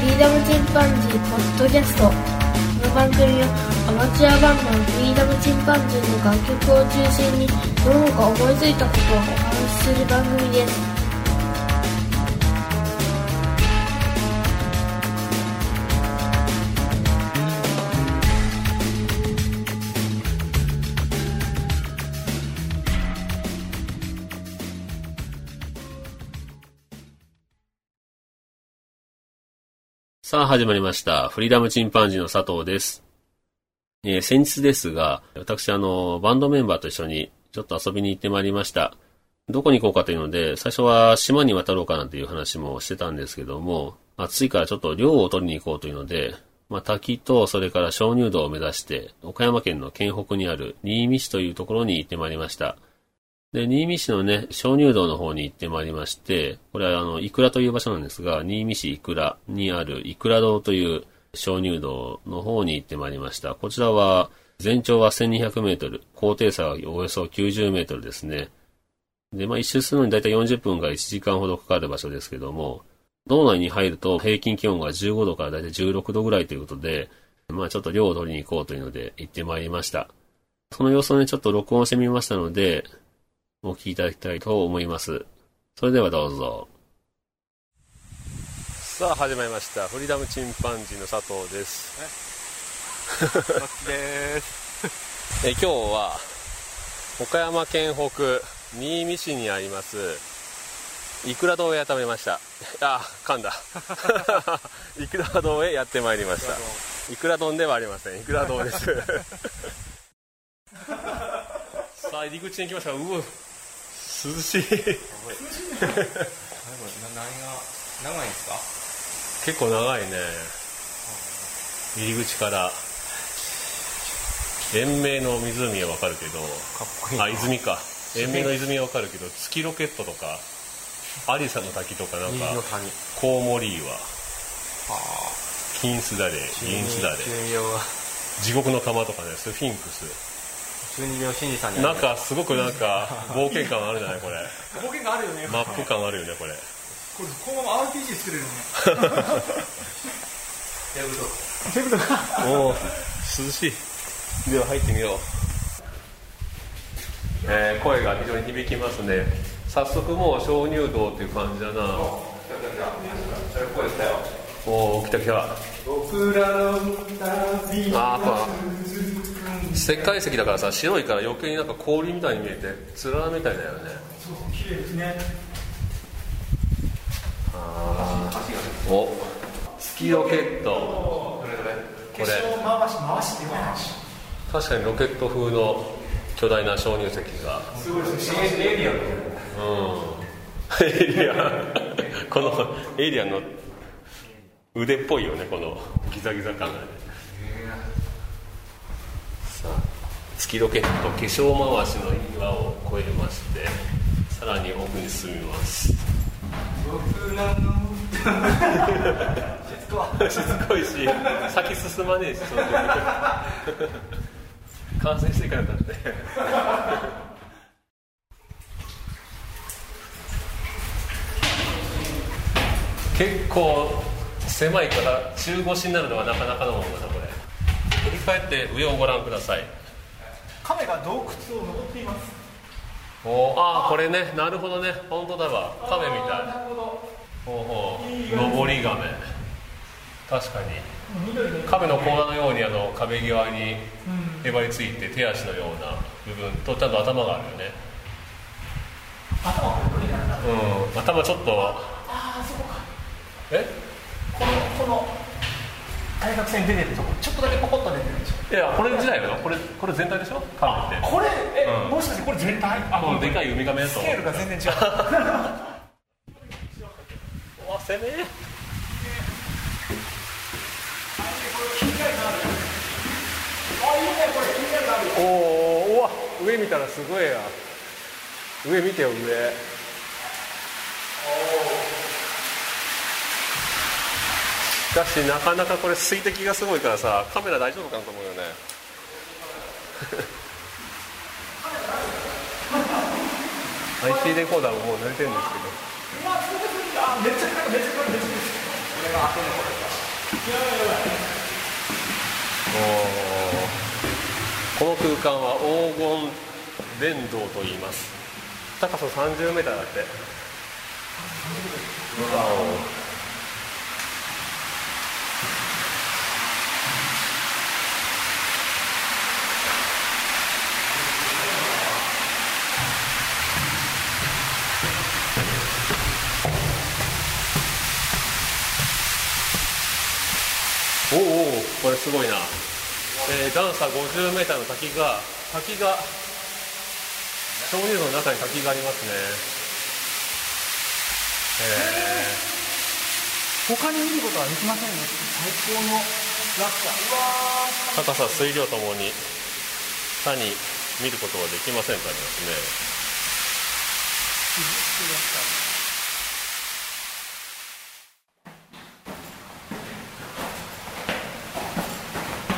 フリーダムチンパンジーポッドキャスト。この番組はアマチュアバンドのフリーダムチンパンジーの楽曲を中心にどうか思いついたことをお話しする番組です。さあ始まりました。フリーダムチンパンジーの佐藤です。えー、先日ですが、私あの、バンドメンバーと一緒にちょっと遊びに行ってまいりました。どこに行こうかというので、最初は島に渡ろうかなんていう話もしてたんですけども、暑いからちょっと漁を取りに行こうというので、まあ、滝とそれから鍾乳洞を目指して、岡山県の県北にある新見市というところに行ってまいりました。で、新見市のね、鍾乳洞の方に行ってまいりまして、これはあの、イクラという場所なんですが、新見市イクラにあるイクラ洞という鍾乳洞の方に行ってまいりました。こちらは、全長は1200メートル、高低差はおよそ90メートルですね。で、まあ一周するのにだいたい40分から1時間ほどかかる場所ですけども、道内に入ると平均気温が15度からだいたい16度ぐらいということで、まあちょっと量を取りに行こうというので行ってまいりました。その様子をね、ちょっと録音してみましたので、お聞きいただきたいと思います。それではどうぞ。さあ始まりました。フリーダムチンパンジーの佐藤です。です。え今日は岡山県北新見市にありますいくら堂へやってまいりました。あ噛んだ。いくら堂へやってまいりました。いくら丼ではありません。いくら堂です。さあ入り口に来ましたう。わ涼しい。長いんですか？結構長いね。入り口から。延命の湖は分かるけど。かっこいいあ泉か。延命の泉は分かるけど月ロケットとかアリサの滝とかなんかコウモリ岩。金スダレ銀スダレ地獄の釜とかねスフィンクス中二病新次さんになんかすごくなんか 冒険感あるじゃないこれ。冒険感あるよね。マップ感あるよねこれ。これこのまま RPG 作れるよね。テーブルテーブルおお涼しい。では入ってみよう。えー、声が非常に響きますね。早速もう鍾乳洞っていう感じだな。おお来た来た。ああとは石灰石だからさ白いから余計になんか氷みたいに見えてつららみたいだよね。そう綺麗ですね。ああお月ロケット。これ。回し回しって確かにロケット風の巨大な鍾乳石が。すごいですね。エイリアン。うん。エイリアン。このエイリアンの腕っぽいよねこのギザギザ感がね月ロケット化粧回しの岩を越えましてさらに奥に進みます。しつこいし。先進まねえしその完成してからだって。結構狭いから中腰になるのはなかなかのものだなこれ。振り返って上をご覧ください亀が洞窟を登っています。おああこれね。なるほどね。本当だわ。亀みたい。なるほど。ほうほう。登り亀。確かに。亀の甲羅のようにあの壁際にへばりついて手足のような部分とちゃんと頭があるよね。頭これなんだう。ん。頭ちょっと。ああそこか。え？このこの対角線出てるとこちょっとだけポコッと出てるでしょいやこれ自体よこれこれ全体でしょ？カメって。これえ、うん、もしかしてこれ全体？あこのでかいウミガメスケールが全然違う。わ攻めおおうわ上見たらすごいや上見てよ上しかしなかなかこれ水滴がすごいからさカメラ大丈夫かなと思うよね。IC レコーダーももう慣れてるんですけど。めっちゃめっちゃめっちゃこの空間は黄金殿堂と言います。高さ 30m だって。わお。これすごいな、えー、段差 50m の滝が滝が鍾乳洞の中に滝がありますね。えー、他に見ることはできませんね。最高の落差高さ水量ともに他に見ることはできませんとありますね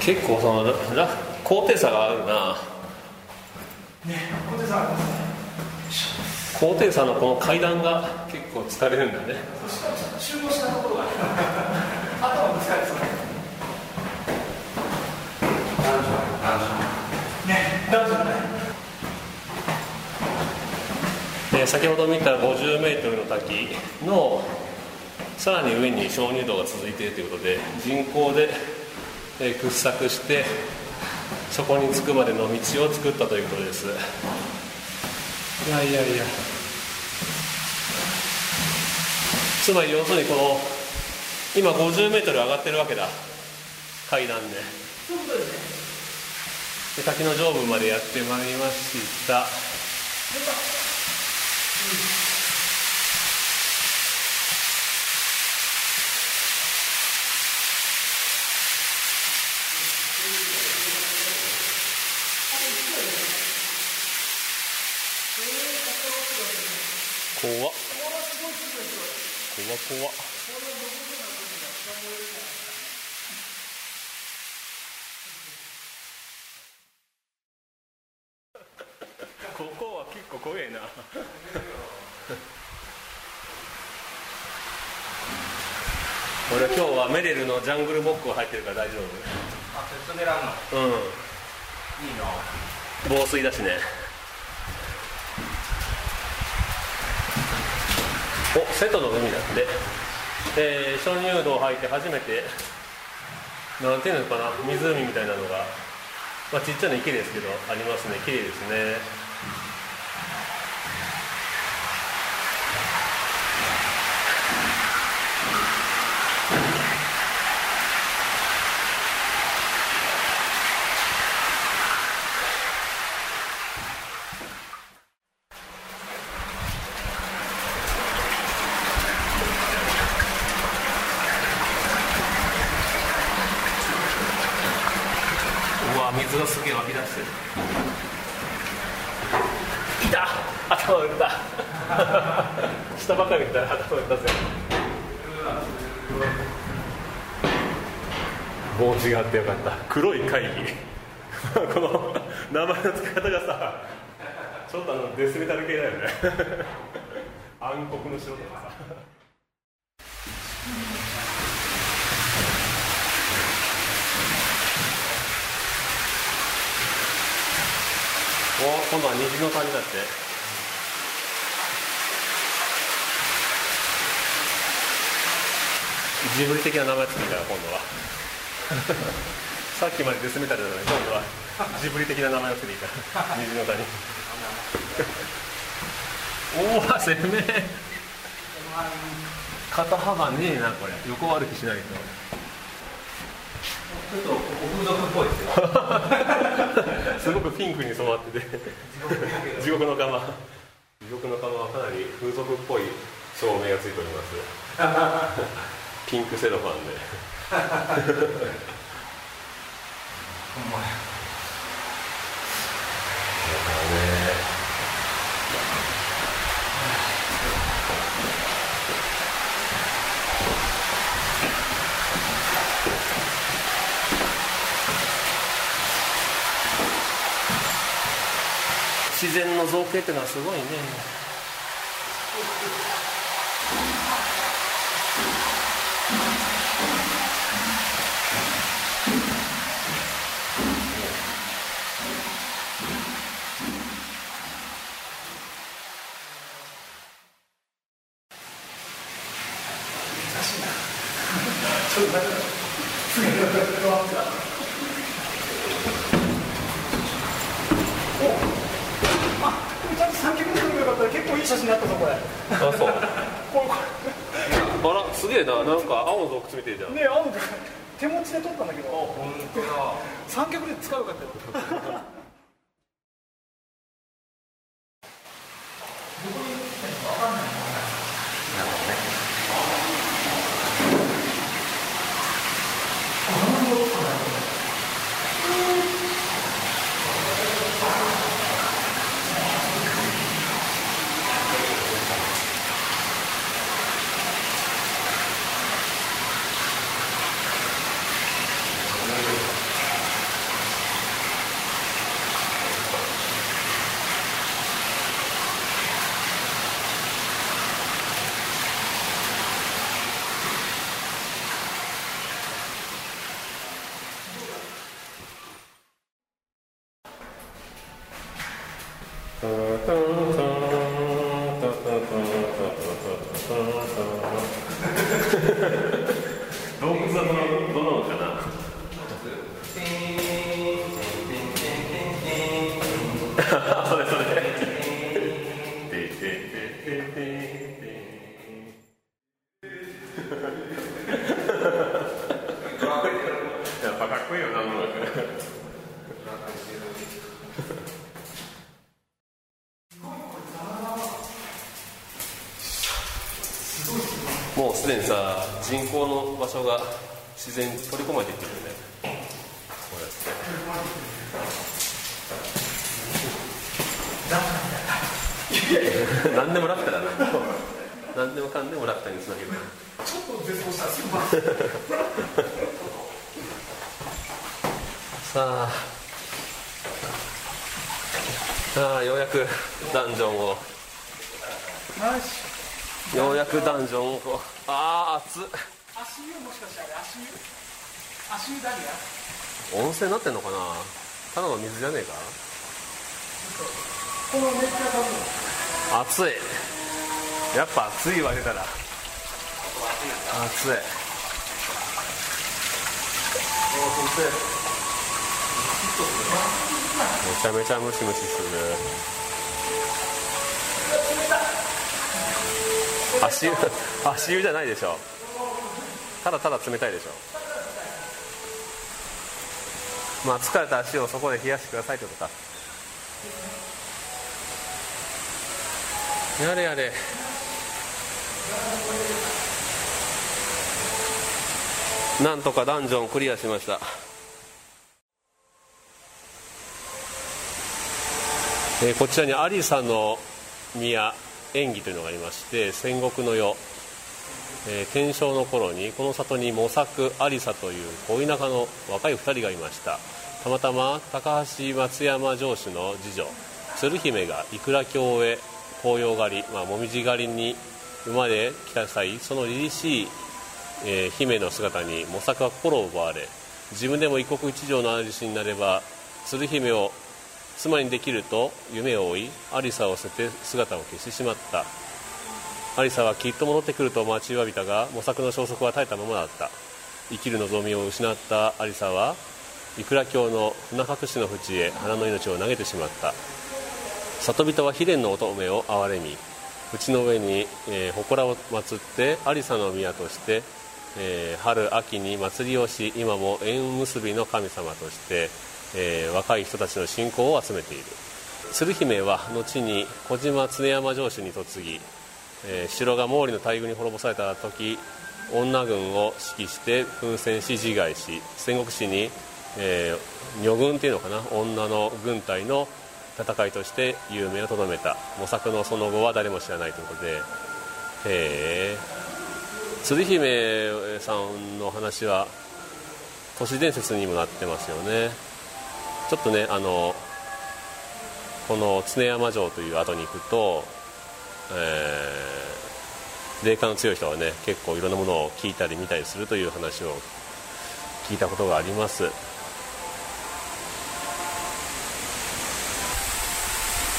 結構そのラ高低差があるな。ね高低差ありますね。高低差のこの階段が結構疲れるんだね。集合したところが頭ぶつかりそう。ね男女ね先ほど見た 50m の滝のさらに上に鍾乳洞が続いているということで人工でえ掘削してそこに着くまでの道を作ったということです。いやいやいや。つまり要するにこの今 50m 上がってるわけだ。階段で。で滝の上部までやってまいりました怖っ。怖怖ここは結構怖えな。俺今日はメレルのジャングルボックを入ってるから大丈夫。あペット狙うの？うん。いいな防水だしねお瀬戸の海なんで、え、鍾乳洞入って初めてなんていうのかな湖みたいなのが、まあ、ちっちゃな池ですけどありますね。綺麗ですね水がすげえ湧き出してるいた頭打った下ばかり見たら頭打ったぜ帽子があってよかった。黒い会議。この名前の付け方がさちょっとあのデスメタル系だよね。暗黒の城とかさ。お今度は虹の谷だってジブリ的な名前つけたよ今度は。さっきまでデスメタルなのに今度はジブリ的な名前をつけていいから虹の谷。おお攻め。肩幅ねえなこれ。横歩きしないと。ちょっと風俗っぽいですよ すごくピンクに染まってて。地獄の釜。地獄の釜はかなり風俗っぽい照明がついております ピンクセロファンで。ほんまや。自然の造形っていうのはすごいね。ちゃんと三脚で撮ればよかったら結構いい写真になったぞこれあそうこれあらすげえななんか青の洞窟みてえじゃんれね青の手持ちで撮ったんだけど本当だ三脚で使うかったよ洞もうすでにさ人工の場所が自然に取り込まれていってるよね。こうやって。何でもラピュタだな何でもかんでもラピュタにつなげるちょっと絶望したすさあ。ああようやくダンジョンを。よしようやくダンジョンをこう。ああ熱っ。足湯もしかしてあれ足湯足湯ダリア？温泉になってんのかな？ただの水じゃねえか？このめっちゃい。やっぱ暑いわ出たら。暑い。めちゃめちゃムシムシする足湯足湯じゃないでしょ。ただただ冷たいでしょ。まあ疲れた足をそこで冷やしてくださいってことか。やれやれ。なんとかダンジョンクリアしました。えーこちらにアリサの宮演技というのがありまして戦国の世、えー天正の頃にこの里に模索アリサという恋仲の若い2人がいました。たまたま高橋松山城主の次女鶴姫がいくら京へ紅葉狩り、まあ、紅葉狩りに馬で来た際その凛々しい、えー姫の姿に模索は心を奪われ自分でも一国一城の主になれば鶴姫を妻にできると夢を追いアリサを捨てて姿を消してしまった。アリサはきっと戻ってくると待ちわびたが模索の消息は絶えたままだった。生きる望みを失ったアリサはいくら京の船隠しの淵へ花の命を投げてしまった。里人は秘伝の乙女を憐れみ淵の上に、えー、祠を祀って有沙の宮として、えー春秋に祭りをし今も縁結びの神様として、えー若い人たちの信仰を集めている。鶴姫は後に小島常山城主に嫁ぎ、えー城が毛利の大軍に滅ぼされた時女軍を指揮して奮戦し自害し戦国史に、えー女軍っていうのかな女の軍隊の戦いとして有名をとどめた。模索のその後は誰も知らないということで。へえ鶴姫さんの話は都市伝説にもなってますよね。ちょっとねあのこの常山城という後に行くと、えー霊感の強い人はね結構いろんなものを聞いたり見たりするという話を聞いたことがあります。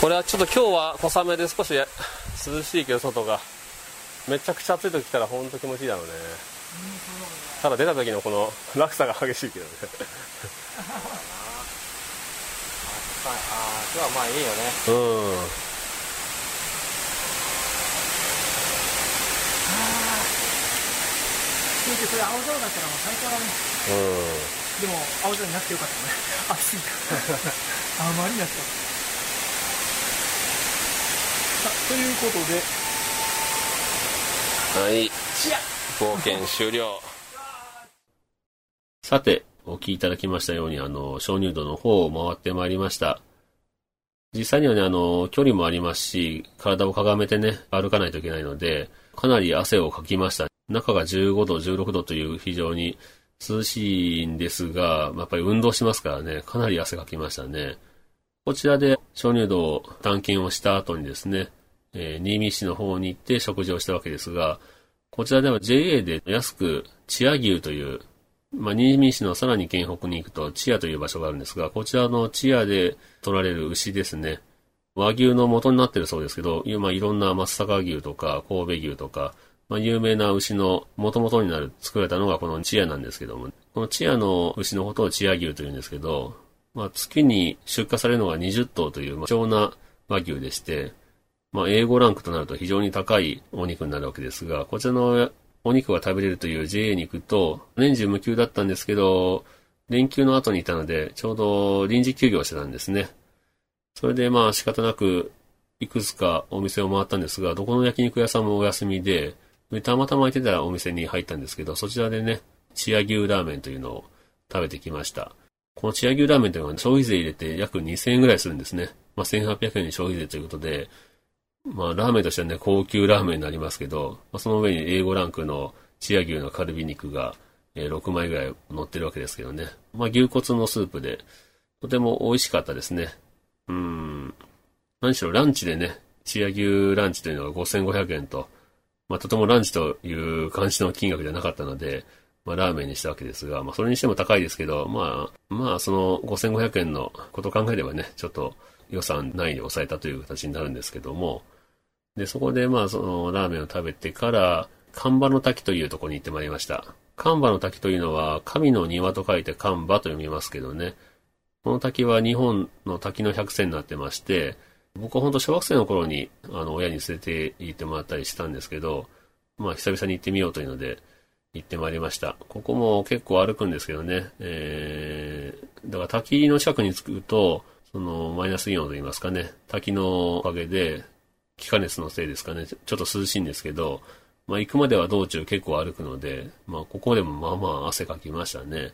これはちょっと今日は小雨で少し涼しいけど外がめちゃくちゃ暑い時来たら本当気持ちいいだろうね。ただ出た時のこの落差が激しいけどね ああ今日はまあいいよね。うん。それ青空だったらもう最高だね。うん。でも青空になってよかったね。暑すぎた。あまりに暑かった。さあということで。はい。チア冒険終了。さてお聞きいただきましたようにあの鍾乳洞の方を回ってまいりました。実際にはねあの距離もありますし体をかがめてね歩かないといけないのでかなり汗をかきました。中が15度16度という非常に涼しいんですがやっぱり運動しますからねかなり汗かきましたね。こちらで鍾乳洞を探検をした後にですね、えー新見市の方に行って食事をしたわけですが、こちらでは JA で安くチア牛という、まあ、新見市のさらに県北に行くとチアという場所があるんですが、こちらのチアで取られる牛ですね。和牛の元になってるそうですけど、いまあ、いろんな松阪牛とか神戸牛とか、まあ、有名な牛の元々になる作られたのがこのチアなんですけども、このチアの牛のことをチア牛というんですけど、まあ、月に出荷されるのが20頭という、まあ、貴重な和牛でして、まあ、A5 ランクとなると非常に高いお肉になるわけですが、こちらのお肉が食べれるという JA に行くと、年中無休だったんですけど、連休の後にいたので、ちょうど臨時休業してたんですね。それでまあ仕方なく、いくつかお店を回ったんですが、どこの焼肉屋さんもお休みで、たまたま空いてたお店に入ったんですけど、そちらでね、チア牛ラーメンというのを食べてきました。このチア牛ラーメンというのは消費税入れて約2000円ぐらいするんですね。まあ、1800円に消費税ということで、まあ、ラーメンとしてはね、高級ラーメンになりますけど、まあ、その上に A5 ランクのチア牛のカルビ肉が、えー6枚ぐらい乗ってるわけですけどね。まあ、牛骨のスープで、とても美味しかったですね。うん。何しろランチでね、チア牛ランチというのが5500円と、まあ、とてもランチという感じの金額じゃなかったので、まあ、ラーメンにしたわけですが、まあ、それにしても高いですけど、まあ、まあ、その5500円のことを考えればね、ちょっと予算内に抑えたという形になるんですけども、で、そこでまあ、そのラーメンを食べてから、神場の滝というところに行ってまいりました。神場の滝というのは、神の庭と書いて神場と読みますけどね、この滝は日本の滝の百選になってまして、僕は本当小学生の頃に、あの、親に連れて行ってもらったりしたんですけど、まあ、久々に行ってみようというので、行ってまいりました。ここも結構歩くんですけどね、えー、だから滝の近くに着くと、その、マイナスイオンと言いますかね、滝のおかげで、気化熱のせいですかね、ちょっと涼しいんですけど、まあ、行くまでは道中結構歩くので、まあ、ここでもまあまあ汗かきましたね。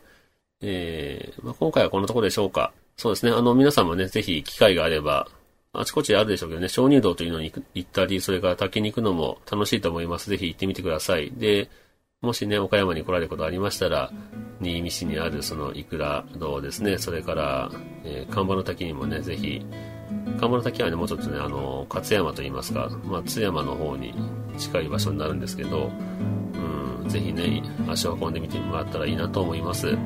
えー、まあ、今回はこのところでしょうか。そうですね、あの、皆さんもね、ぜひ機会があれば、あちこちあるでしょうけどね、鍾乳洞というのに行ったり、それから滝に行くのも楽しいと思います。ぜひ行ってみてください。で、もしね、岡山に来られることありましたら、新見市にあるそのイクラ洞ですね、それから、えー、神場の滝にもね、ぜひ、神場の滝はね、もうちょっとね、あの、勝山といいますか、まあ、津山の方に近い場所になるんですけど、うん、ぜひね、足を運んでみてもらったらいいなと思います。今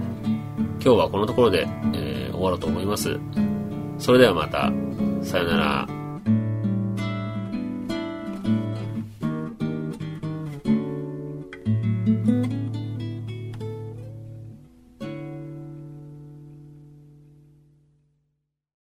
日はこのところで、えー終わろうと思います。それではまた、さよなら。